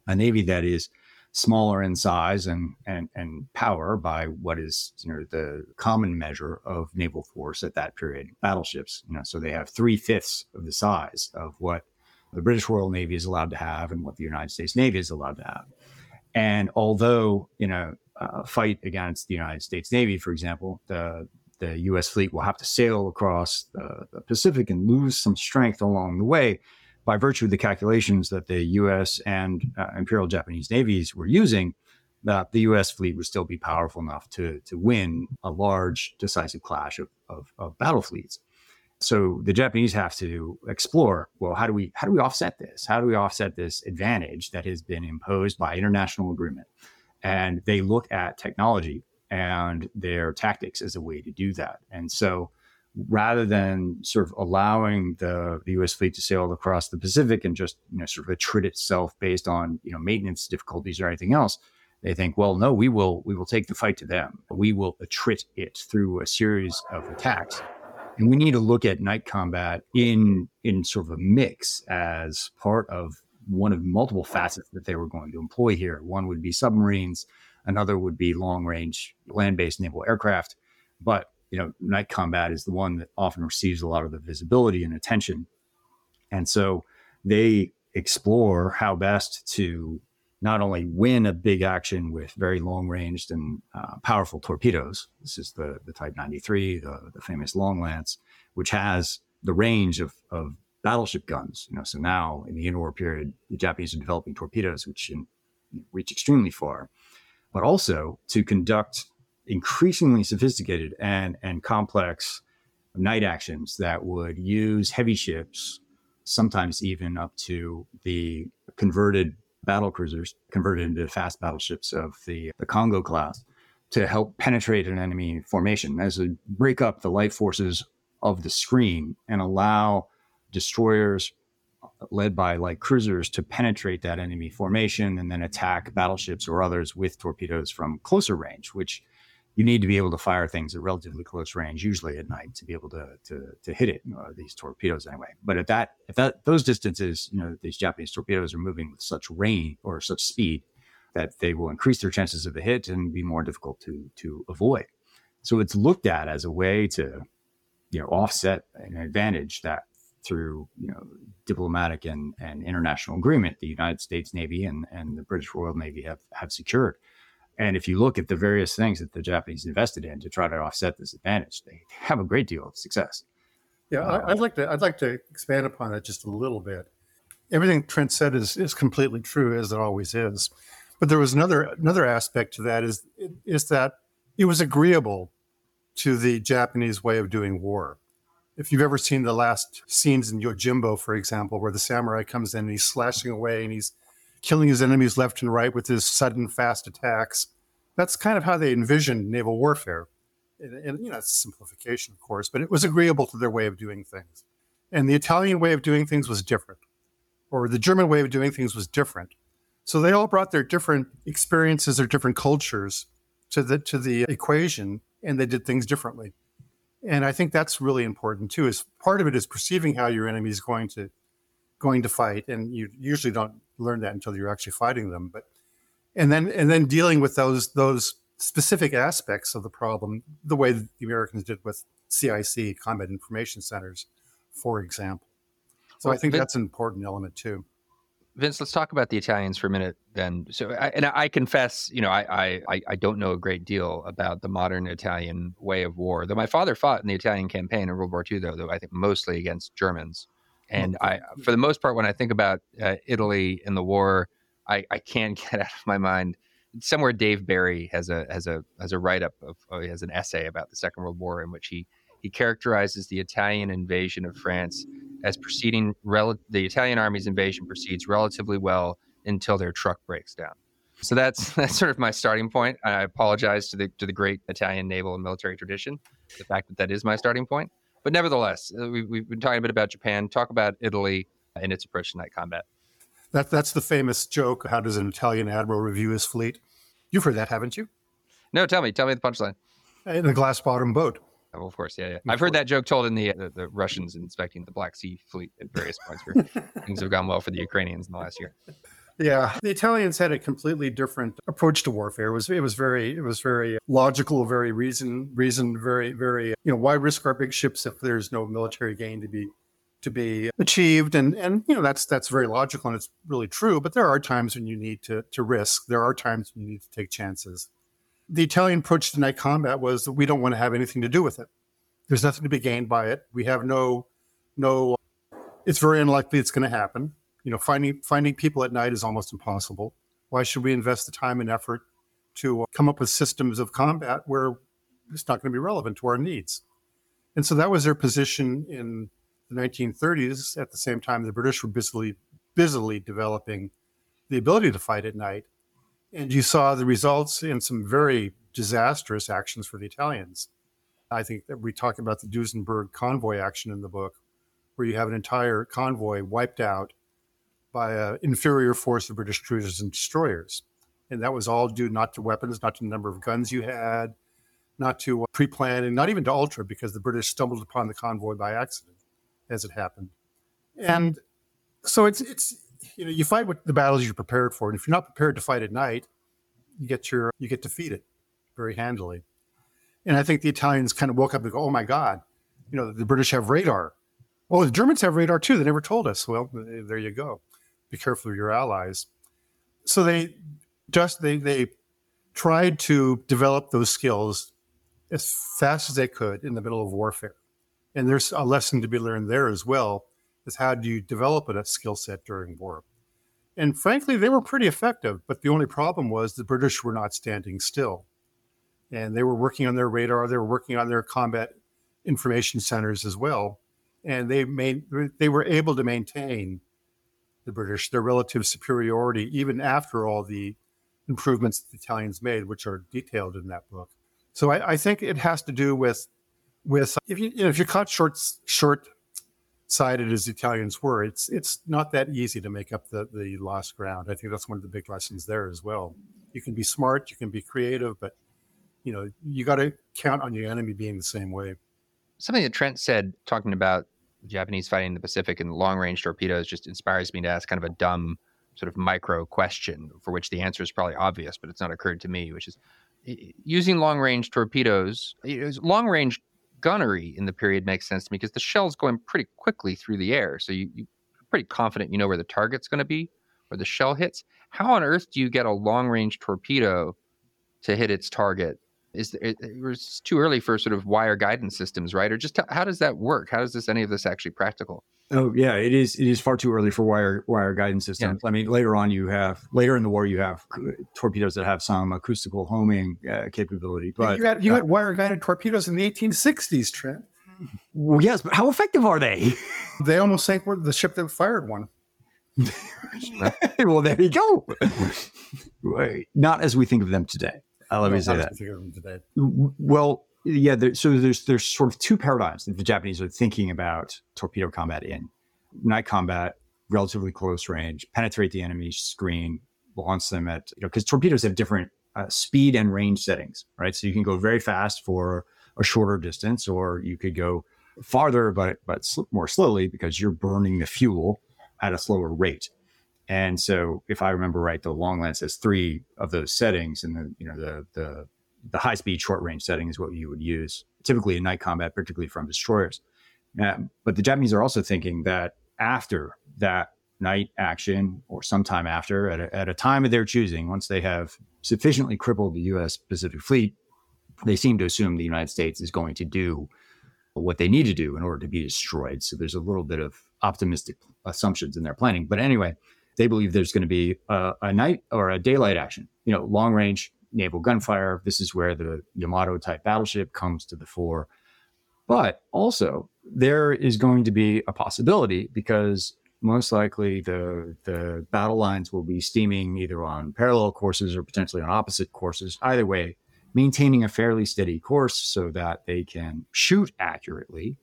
a navy that is smaller in size and, and and power by what is you know the common measure of naval force at that period battleships you know so they have three fifths of the size of what the British Royal Navy is allowed to have and what the United States Navy is allowed to have. And although in a fight against the United States Navy, for example, the the U.S. fleet will have to sail across the, the Pacific and lose some strength along the way by virtue of the calculations that the U.S. and uh, Imperial Japanese navies were using, that the U.S. fleet would still be powerful enough to to win a large, decisive clash of, of, of battle fleets. So the Japanese have to explore, well, how do we how do we offset this? How do we offset this advantage that has been imposed by international agreement? And they look at technology and their tactics as a way to do that. And so rather than sort of allowing the, the US fleet to sail across the Pacific and just, you know, sort of attrit itself based on, you know, maintenance difficulties or anything else, they think, well, no, we will we will take the fight to them. We will attrit it through a series of attacks and we need to look at night combat in in sort of a mix as part of one of multiple facets that they were going to employ here. One would be submarines, another would be long range land based naval aircraft. But you know, night combat is the one that often receives a lot of the visibility and attention. And so they explore how best to not only win a big action with very long ranged and uh, powerful torpedoes. This is the, the Type 93, the, the famous Long Lance, which has the range of, of battleship guns. You know, so now in the interwar period, the Japanese are developing torpedoes, which in reach extremely far, but also to conduct increasingly sophisticated and, and complex night actions that would use heavy ships, sometimes even up to the converted battle cruisers, converted into fast battleships of the, the Kongo class, to help penetrate an enemy formation, as to break up the light forces of the screen and allow destroyers led by like cruisers to penetrate that enemy formation and then attack battleships or others with torpedoes from closer range, which you need to be able to fire things at relatively close range, usually at night, to be able to to, to hit it. Uh, these torpedoes, anyway. But at that, if that those distances, you know, these Japanese torpedoes are moving with such range or such speed that they will increase their chances of a hit and be more difficult to to avoid. So it's looked at as a way to, you know, offset an advantage that through you know diplomatic and, and international agreement the United States Navy and, and the British Royal Navy have have secured. And if you look at the various things that the Japanese invested in to try to offset this advantage, they have a great deal of success. Yeah, I, uh, I'd like to I'd like to expand upon that just a little bit. Everything Trent said is is completely true, as it always is. But there was another another aspect to that is is that it was agreeable to the Japanese way of doing war. If you've ever seen the last scenes in Yojimbo, for example, where the samurai comes in and he's slashing away and he's killing his enemies left and right with his sudden fast attacks. That's kind of how they envisioned naval warfare. And, and, you know, it's simplification, of course, but it was agreeable to their way of doing things. And the Italian way of doing things was different, or the German way of doing things was different. So they all brought their different experiences or different cultures to the to the equation, and they did things differently. And I think that's really important too. Is part of it is perceiving how your enemy is going to going to fight, and you usually don't learn that until you're actually fighting them. But and then and then dealing with those those specific aspects of the problem, the way the Americans did with CIC combat information centers, for example. So Well, I think Vin- that's an important element too. Vince, let's talk about the Italians for a minute. Then, so I, and I confess, you know, I, I I- I don't know a great deal about the modern Italian way of war. Though my father fought in the Italian campaign in World War II, though, though I think mostly against Germans. And I, for the most part, when I think about uh, Italy in the war, I, I can't get out of my mind. Somewhere, Dave Barry has a has a has a write up of oh, he has an essay about the Second World War in which he he characterizes the Italian invasion of France as proceeding rel- the Italian army's invasion proceeds relatively well until their truck breaks down. So that's that's sort of my starting point. I apologize to the to the great Italian naval and military tradition, the fact that that is my starting point. But nevertheless, uh, we, we've been talking a bit about Japan. Talk about Italy and its approach to night combat. That that's the famous joke. How does an Italian admiral review his fleet? You've heard that, haven't you? No, tell me, tell me the punchline. In a glass bottom boat. Oh, of course, yeah, yeah. I've heard that joke told in the, the the Russians inspecting the Black Sea fleet at various points where things have gone well for the Ukrainians in the last year. Yeah, the Italians had a completely different approach to warfare. It was it was very it was very logical, very reason reason very very you know why risk our big ships if there's no military gain to be to be achieved and and you know that's that's very logical and it's really true. But there are times when you need to to risk. There are times when you need to take chances. The Italian approach to night combat was that we don't want to have anything to do with it. There's nothing to be gained by it. We have no no. It's very unlikely it's going to happen you know finding finding people at night is almost impossible. Why should we invest the time and effort to uh, come up with systems of combat where it's not going to be relevant to our needs? And so that was their position in the 1930s at the same time the british were busily busily developing the ability to fight at night. And you saw the results in some very disastrous actions for the italians. I think that we talk about the Duisburg convoy action in the book where you have an entire convoy wiped out by an inferior force of British cruisers and destroyers. And that was all due not to weapons, not to the number of guns you had, not to uh, pre planning, not even to Ultra, because the British stumbled upon the convoy by accident as it happened. And so it's, it's, you know, you fight with the battles you're prepared for. And if you're not prepared to fight at night, you get your, you get defeated very handily. And I think the Italians kind of woke up and go, oh my God, you know, the British have radar. Well, the Germans have radar too. They never told us. Well, there you go be careful of your allies. So they just they they tried to develop those skills as fast as they could in the middle of warfare. And there's a lesson to be learned there as well is how do you develop a skill set during war? And frankly, they were pretty effective. But the only problem was the British were not standing still. And they were working on their radar, they were working on their combat information centers as well. And they made they were able to maintain the British their relative superiority even after all the improvements the Italians made, which are detailed in that book. So I, I think it has to do with with if you, you know, if you're caught short short sided as the Italians were, it's it's not that easy to make up the the lost ground. I think that's one of the big lessons there as well. You can be smart, you can be creative, but you know you got to count on your enemy being the same way. Something that Trent said, talking about Japanese fighting in the Pacific and long range torpedoes, just inspires me to ask kind of a dumb sort of micro question for which the answer is probably obvious, but it's not occurred to me, which is using long range torpedoes, long range gunnery in the period makes sense to me because the shell's going pretty quickly through the air. So you, you're pretty confident you know where the target's going to be, where the shell hits. How on earth do you get a long range torpedo to hit its target? Is it, it was too early for sort of wire guidance systems, right? Or just how does that work? How does this any of this actually practical? Oh yeah, it is. It is far too early for wire wire guidance systems. Yeah. I mean, later on, you have later in the war, you have torpedoes that have some acoustical homing uh, capability. But you had, you uh, had wire guided torpedoes in the 1860s, Trent. Well, yes, but how effective are they? they almost sank the ship that fired one. well, there you go. right. Not as we think of them today. Uh, let me say that. Well, yeah, there, so there's there's sort of two paradigms that the Japanese are thinking about torpedo combat in. Night combat, relatively close range, penetrate the enemy screen, launch them at you know because torpedoes have different uh, speed and range settings, right? So you can go very fast for a shorter distance, or you could go farther but but sl- more slowly because you're burning the fuel at a slower rate. And so, if I remember right, the long lance has three of those settings, and the you know the the the high speed short range setting is what you would use typically in night combat, particularly from destroyers. Uh, but the Japanese are also thinking that after that night action or sometime after, at a, at a time of their choosing, once they have sufficiently crippled the U.S. Pacific Fleet, they seem to assume the United States is going to do what they need to do in order to be destroyed. So there's a little bit of optimistic assumptions in their planning. But anyway, they believe there's going to be a, a night or a daylight action, you know, long range naval gunfire. This is where the Yamato type battleship comes to the fore. But also, there is going to be a possibility because most likely the the battle lines will be steaming either on parallel courses or potentially on opposite courses. Either way, maintaining a fairly steady course so that they can shoot accurately.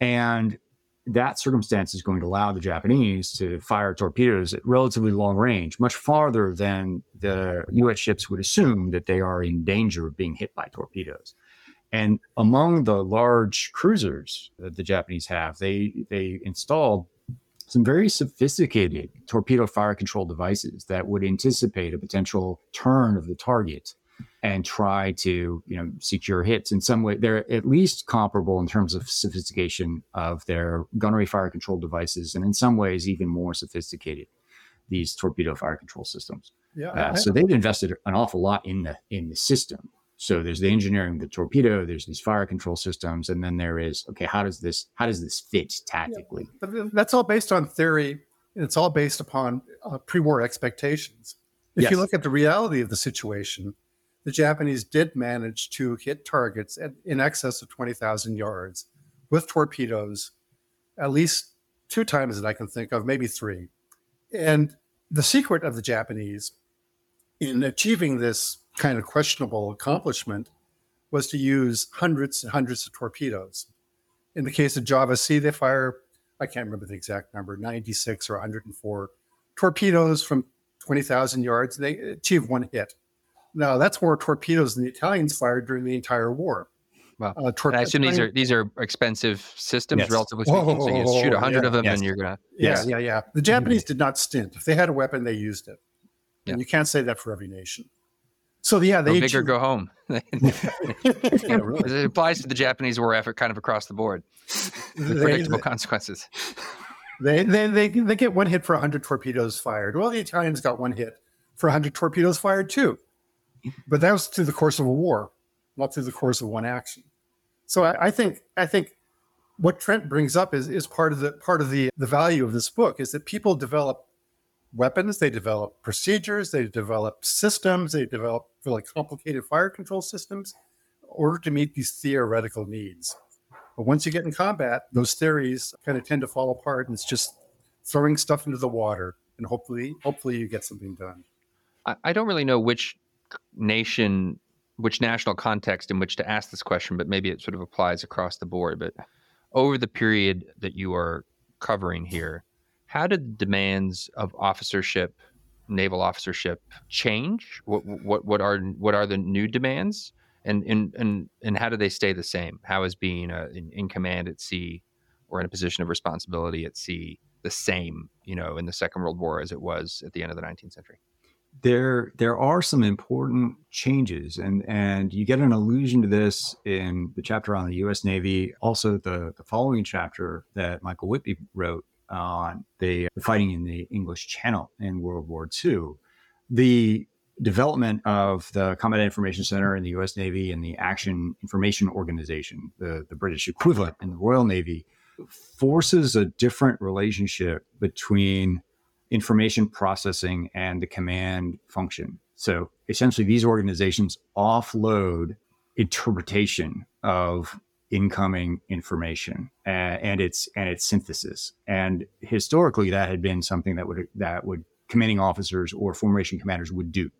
And that circumstance is going to allow the Japanese to fire torpedoes at relatively long range, much farther than the U.S. ships would assume that they are in danger of being hit by torpedoes. And among the large cruisers that the Japanese have, they they installed some very sophisticated torpedo fire control devices that would anticipate a potential turn of the target and try to you know secure hits. In some way they're at least comparable in terms of sophistication of their gunnery fire control devices and in some ways even more sophisticated these torpedo fire control systems. Yeah uh, so they've invested an awful lot in the in the system. So there's the engineering of the torpedo there's these fire control systems and then there is okay how does this how does this fit tactically? Yeah, that's all based on theory it's all based upon uh, pre-war expectations. If yes. you look at the reality of the situation the Japanese did manage to hit targets at, in excess of 20,000 yards with torpedoes, at least two times that I can think of, maybe three. And the secret of the Japanese in achieving this kind of questionable accomplishment was to use hundreds and hundreds of torpedoes. In the case of Java Sea, they fire, I can't remember the exact number, 96 or 104 torpedoes from 20,000 yards. They achieve one hit. Now that's more torpedoes than the Italians fired during the entire war. Well, Uh, tor- I assume these are these are expensive systems, yes. relatively speaking. Whoa, so you shoot a hundred yeah. of them, yes. and you're gonna. Yeah, yes. yeah, yeah. The Japanese did not stint. If they had a weapon, they used it. And yeah. you can't say that for every nation. So yeah, they go big or go home. yeah, really. It applies to the Japanese war effort, kind of across the board. The predictable they, consequences. They, they they they get one hit for hundred torpedoes fired. Well, the Italians got one hit for hundred torpedoes fired too but that was through the course of a war, not through the course of one action. So I, I, think I think what Trent brings up is is part of the part of the the value of this book is that people develop weapons, they develop procedures, they develop systems, they develop really complicated fire control systems in order to meet these theoretical needs. But once you get in combat, those theories kind of tend to fall apart, and it's just throwing stuff into the water, and hopefully, hopefully, you get something done. I, I don't really know which nation, which national context in which to ask this question, but maybe it sort of applies across the board. But over the period that you are covering here, how did the demands of officership, naval officership, change? What what what are what are the new demands? And and and and how do they stay the same? How is being a, in, in command at sea or in a position of responsibility at sea the same, you know, in the Second World War as it was at the end of the 19th century? There there are some important changes and and you get an allusion to this in the chapter on the US Navy also the the following chapter that Michael Whitby wrote on the fighting in the English Channel in World War II the development of the Combat Information Center in the US Navy and the Action Information Organization the the British equivalent in the Royal Navy forces a different relationship between information processing and the command function. So essentially, these organizations offload interpretation of incoming information and, and its and its synthesis. And historically, that had been something that would that would commanding officers or formation commanders would do.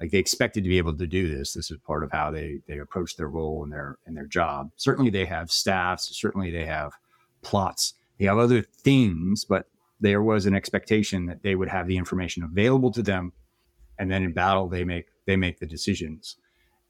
Like they expected to be able to do this. This is part of how they they approach their role and their and their job. Certainly, they have staffs. Certainly, they have plots. They have other things, but there was an expectation that they would have the information available to them. And then in battle they make they make the decisions.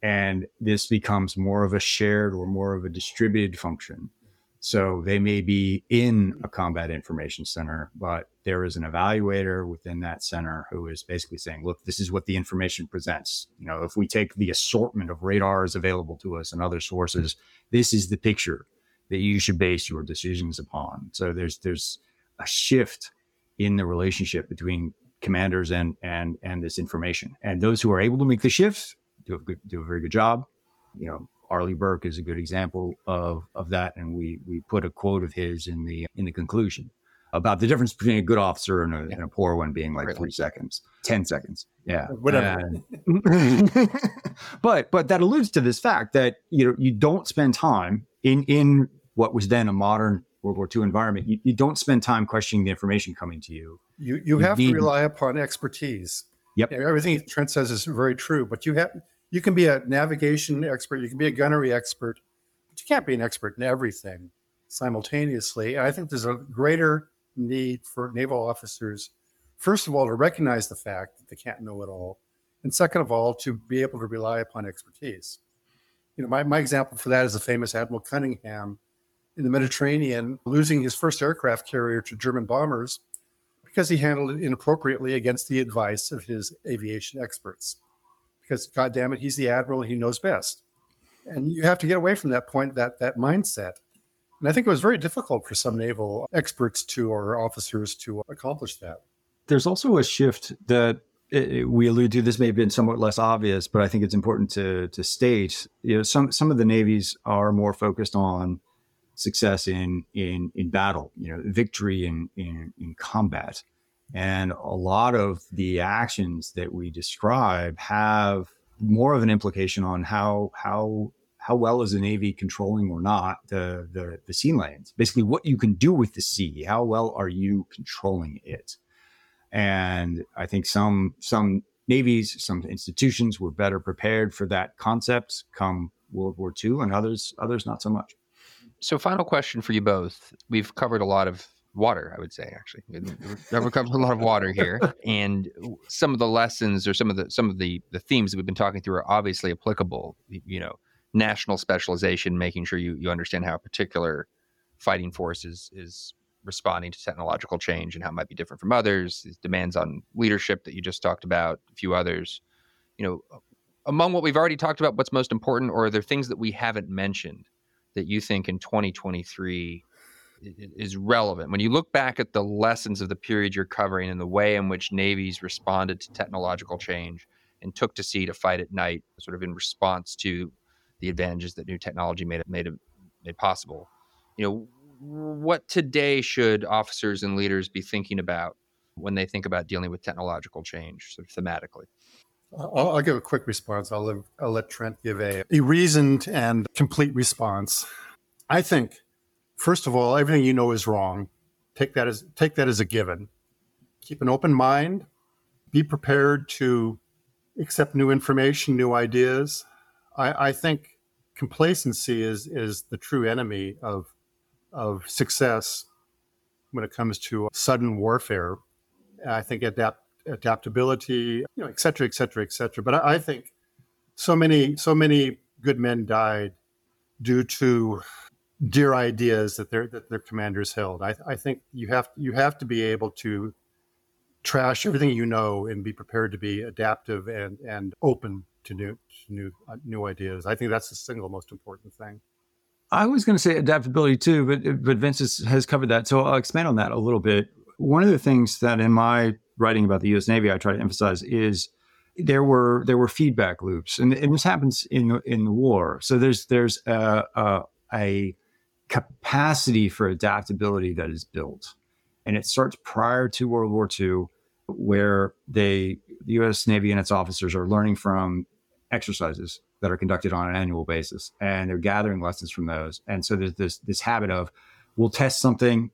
And this becomes more of a shared or more of a distributed function. So they may be in a combat information center but there is an evaluator within that center who is basically saying look this is what the information presents. You know if we take the assortment of radars available to us and other sources this is the picture that you should base your decisions upon. So there's there's a shift in the relationship between commanders and and and this information. And those who are able to make the shifts do a good, do a very good job. You know, Arleigh Burke is a good example of of that, and we we put a quote of his in the in the conclusion about the difference between a good officer and a, yeah. and a poor one being like three seconds, ten seconds, yeah, whatever. but but that alludes to this fact that you know you don't spend time in in what was then a modern World War II environment, you, you don't spend time questioning the information coming to you. You you, you have need, to rely upon expertise. Yep. Everything Trent says is very true, but you have you can be a navigation expert, you can be a gunnery expert, but you can't be an expert in everything simultaneously. And I think there's a greater need for naval officers, first of all, to recognize the fact that they can't know it all, and second of all, to be able to rely upon expertise. You know, my, my example for that is the famous Admiral Cunningham in the Mediterranean, losing his first aircraft carrier to German bombers because he handled it inappropriately against the advice of his aviation experts. Because, God damn it, he's the admiral, he knows best. And you have to get away from that point, that, that mindset. And I think it was very difficult for some naval experts to or officers to accomplish that. There's also a shift that it, we allude to. This may have been somewhat less obvious, but I think it's important to to state. You know, some some of the navies are more focused on success in in in battle, you know, victory in in, in combat. And a lot of the actions that we describe have more of an implication on how how how well is the Navy controlling or not the, the the sea lanes? Basically, what you can do with the sea. How well are you controlling it? And I think some some navies, some institutions were better prepared for that concept come World War II, and others others not so much. So, final question for you both. We've covered a lot of water, I would say, actually. We've covered a lot of water here. And some of the lessons or some of the some of the, the themes that we've been talking through are obviously applicable. You know, national specialization, making sure you, you understand how a particular fighting force is, is responding to technological change and how it might be different from others, demands on leadership that you just talked about, a few others. You know, among what we've already talked about, what's most important, or are there things that we haven't mentioned that you think in 2023 is relevant when you look back at the lessons of the period you're covering and the way in which navies responded to technological change and took to sea to fight at night sort of in response to the advantages that new technology made made made possible you know what today should officers and leaders be thinking about when they think about dealing with technological change, sort of thematically? I'll, I'll give a quick response. I'll, let- I'll let Trent give a, a reasoned and complete response. I think, first of all, everything you know is wrong. Take that as take that as a given. Keep an open mind. Be prepared to accept new information, new ideas. I, I think complacency is is the true enemy of of success when it comes to sudden warfare. I think adapt adaptability, you know, et cetera, et cetera, et cetera. But I, I think so many, so many good men died due to dear ideas that their that their commanders held. I, I think you have you have to be able to trash everything you know and be prepared to be adaptive and and open to new to new uh, new ideas. I think that's the single most important thing. I was going to say adaptability too, but but Vince has, has covered that, so I'll expand on that a little bit. One of the things that in my writing about the U.S. Navy I try to emphasize is there were there were feedback loops, and, and this happens in in the war. So there's there's a, a, a capacity for adaptability that is built, and it starts prior to World War II, where they the U.S. Navy and its officers are learning from exercises that are conducted on an annual basis, and they're gathering lessons from those. And so there's this this habit of we'll test something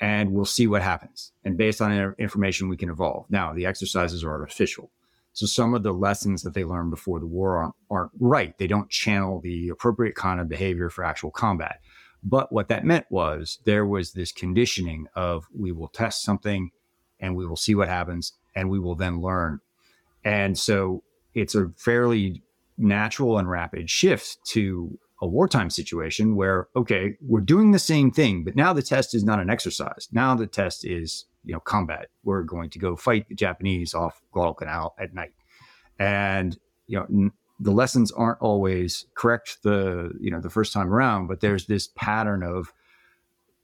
and we'll see what happens. And based on information, we can evolve. Now, the exercises are artificial. So some of the lessons that they learned before the war aren't, aren't right. They don't channel the appropriate kind of behavior for actual combat. But what that meant was there was this conditioning of we will test something and we will see what happens and we will then learn. And so it's a fairly natural and rapid shift to a wartime situation where okay we're doing the same thing but now the test is not an exercise. Now the test is you know combat. We're going to go fight the japanese off guadalcanal at night. And you know n- the lessons aren't always correct the you know the first time around but there's this pattern of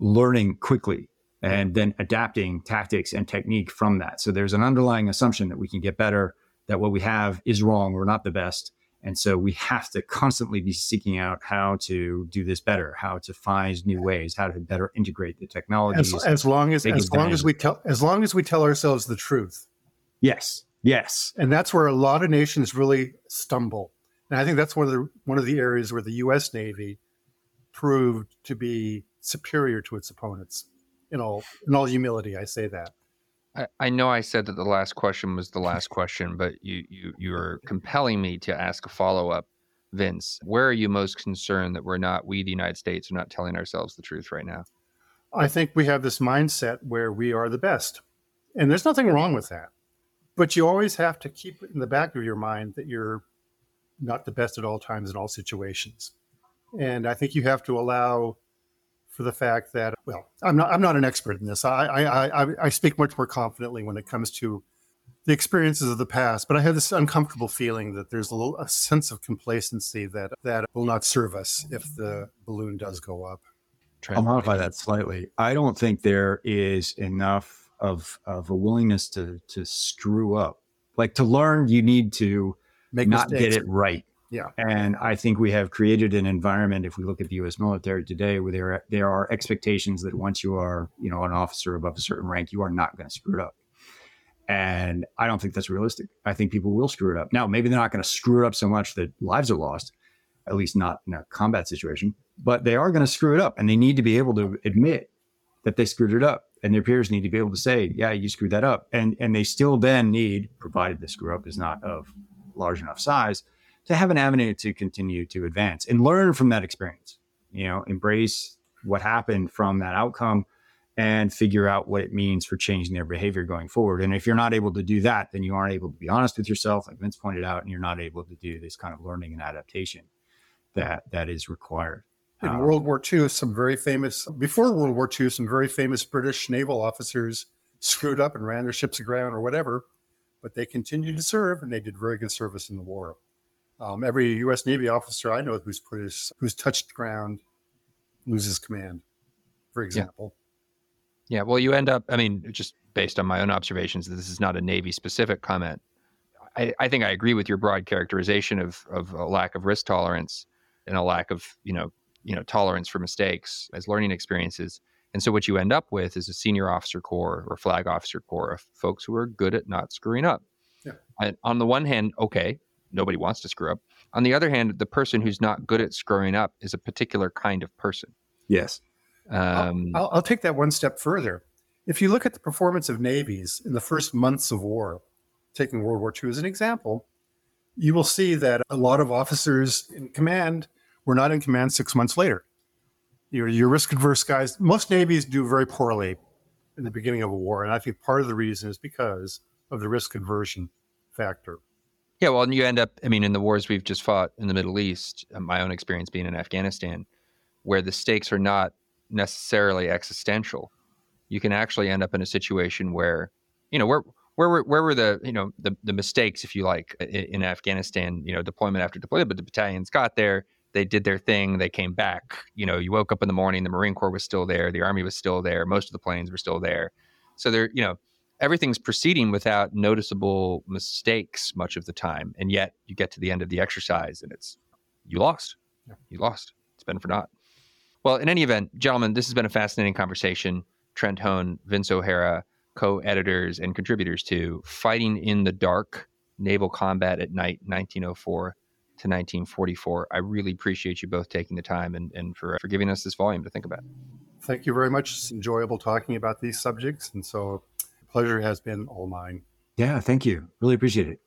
learning quickly and then adapting tactics and technique from that. So there's an underlying assumption that we can get better that what we have is wrong we're not the best and so we have to constantly be seeking out how to do this better, how to find new ways, how to better integrate the technologies. As, as long as as long as we tell as long as we tell ourselves the truth, yes, yes, and that's where a lot of nations really stumble. And I think that's one of the one of the areas where the U.S. Navy proved to be superior to its opponents. In all in all humility, I say that. I, I know I said that the last question was the last question, but you you you are compelling me to ask a follow up. Vince, where are you most concerned that we're not, we, the United States, are not telling ourselves the truth right now? I think we have this mindset where we are the best. And there's nothing wrong with that. But you always have to keep in the back of your mind that you're not the best at all times in all situations. And I think you have to allow the fact that, well, I'm not, I'm not an expert in this. I, I, I, I speak much more confidently when it comes to the experiences of the past, but I have this uncomfortable feeling that there's a, little, a sense of complacency that, that will not serve us if the balloon does go up. I'll modify that slightly. I don't think there is enough of of a willingness to to screw up. Like to learn, you need to Make not mistakes. get it right. Yeah. And I think we have created an environment. If we look at the U.S. military today, where there are, there are expectations that once you are, you know, an officer above a certain rank, you are not going to screw it up. And I don't think that's realistic. I think people will screw it up. Now, maybe they're not going to screw it up so much that lives are lost, at least not in a combat situation, but they are going to screw it up, and they need to be able to admit that they screwed it up. And their peers need to be able to say, "Yeah, you screwed that up," and and they still then need, provided the screw up is not of large enough size, to have an avenue to continue to advance and learn from that experience. You know, embrace what happened from that outcome and figure out what it means for changing their behavior going forward. And if you're not able to do that, then you aren't able to be honest with yourself, like Vince pointed out, and you're not able to do this kind of learning and adaptation that that is required. In Um, World War II, some very famous, before World War II, some very famous British naval officers screwed up and ran their ships aground or whatever, but they continued to serve and they did very good service in the war. Um, every U.S. Navy officer I know who's put his, who's touched ground loses command, for example. Yeah, well, you end up, I mean, just based on my own observations, this is not a Navy specific comment. I, I think I agree with your broad characterization of, of a lack of risk tolerance and a lack of, you know, you know, tolerance for mistakes as learning experiences. And so what you end up with is a senior officer corps or flag officer corps of folks who are good at not screwing up. Yeah. And on the one hand, okay, nobody wants to screw up. On the other hand, the person who's not good at screwing up is a particular kind of person. Yes. Um, I'll, I'll take that one step further. If you look at the performance of navies in the first months of war, taking World War II as an example, you will see that a lot of officers in command were not in command six months later. Your, your risk adverse guys, most navies do very poorly in the beginning of a war. And I think part of the reason is because of the risk aversion factor. Yeah, well, and you end up, I mean, in the wars we've just fought in the Middle East, uh, my own experience being in Afghanistan, where the stakes are not necessarily existential, you can actually end up in a situation where, you know, where where were where were the you know the the mistakes, if you like, i- in Afghanistan, you know, deployment after deployment, but the battalions got there, they did their thing, they came back. You know, you woke up in the morning, the Marine Corps was still there, the Army was still there, most of the planes were still there, so they're you know everything's proceeding without noticeable mistakes much of the time and yet you get to the end of the exercise and it's you lost. You lost. It's been for naught. Well in any event gentlemen this has been a fascinating conversation. Trent hone vince o'hara co-editors and contributors to fighting in the dark naval combat at night 1904 to 1944 i really appreciate you both taking the time and, and for, for giving us this volume to think about. Thank you very much. It's enjoyable talking about these subjects. And so pleasure has been all mine. Yeah. Thank you. Really appreciate it.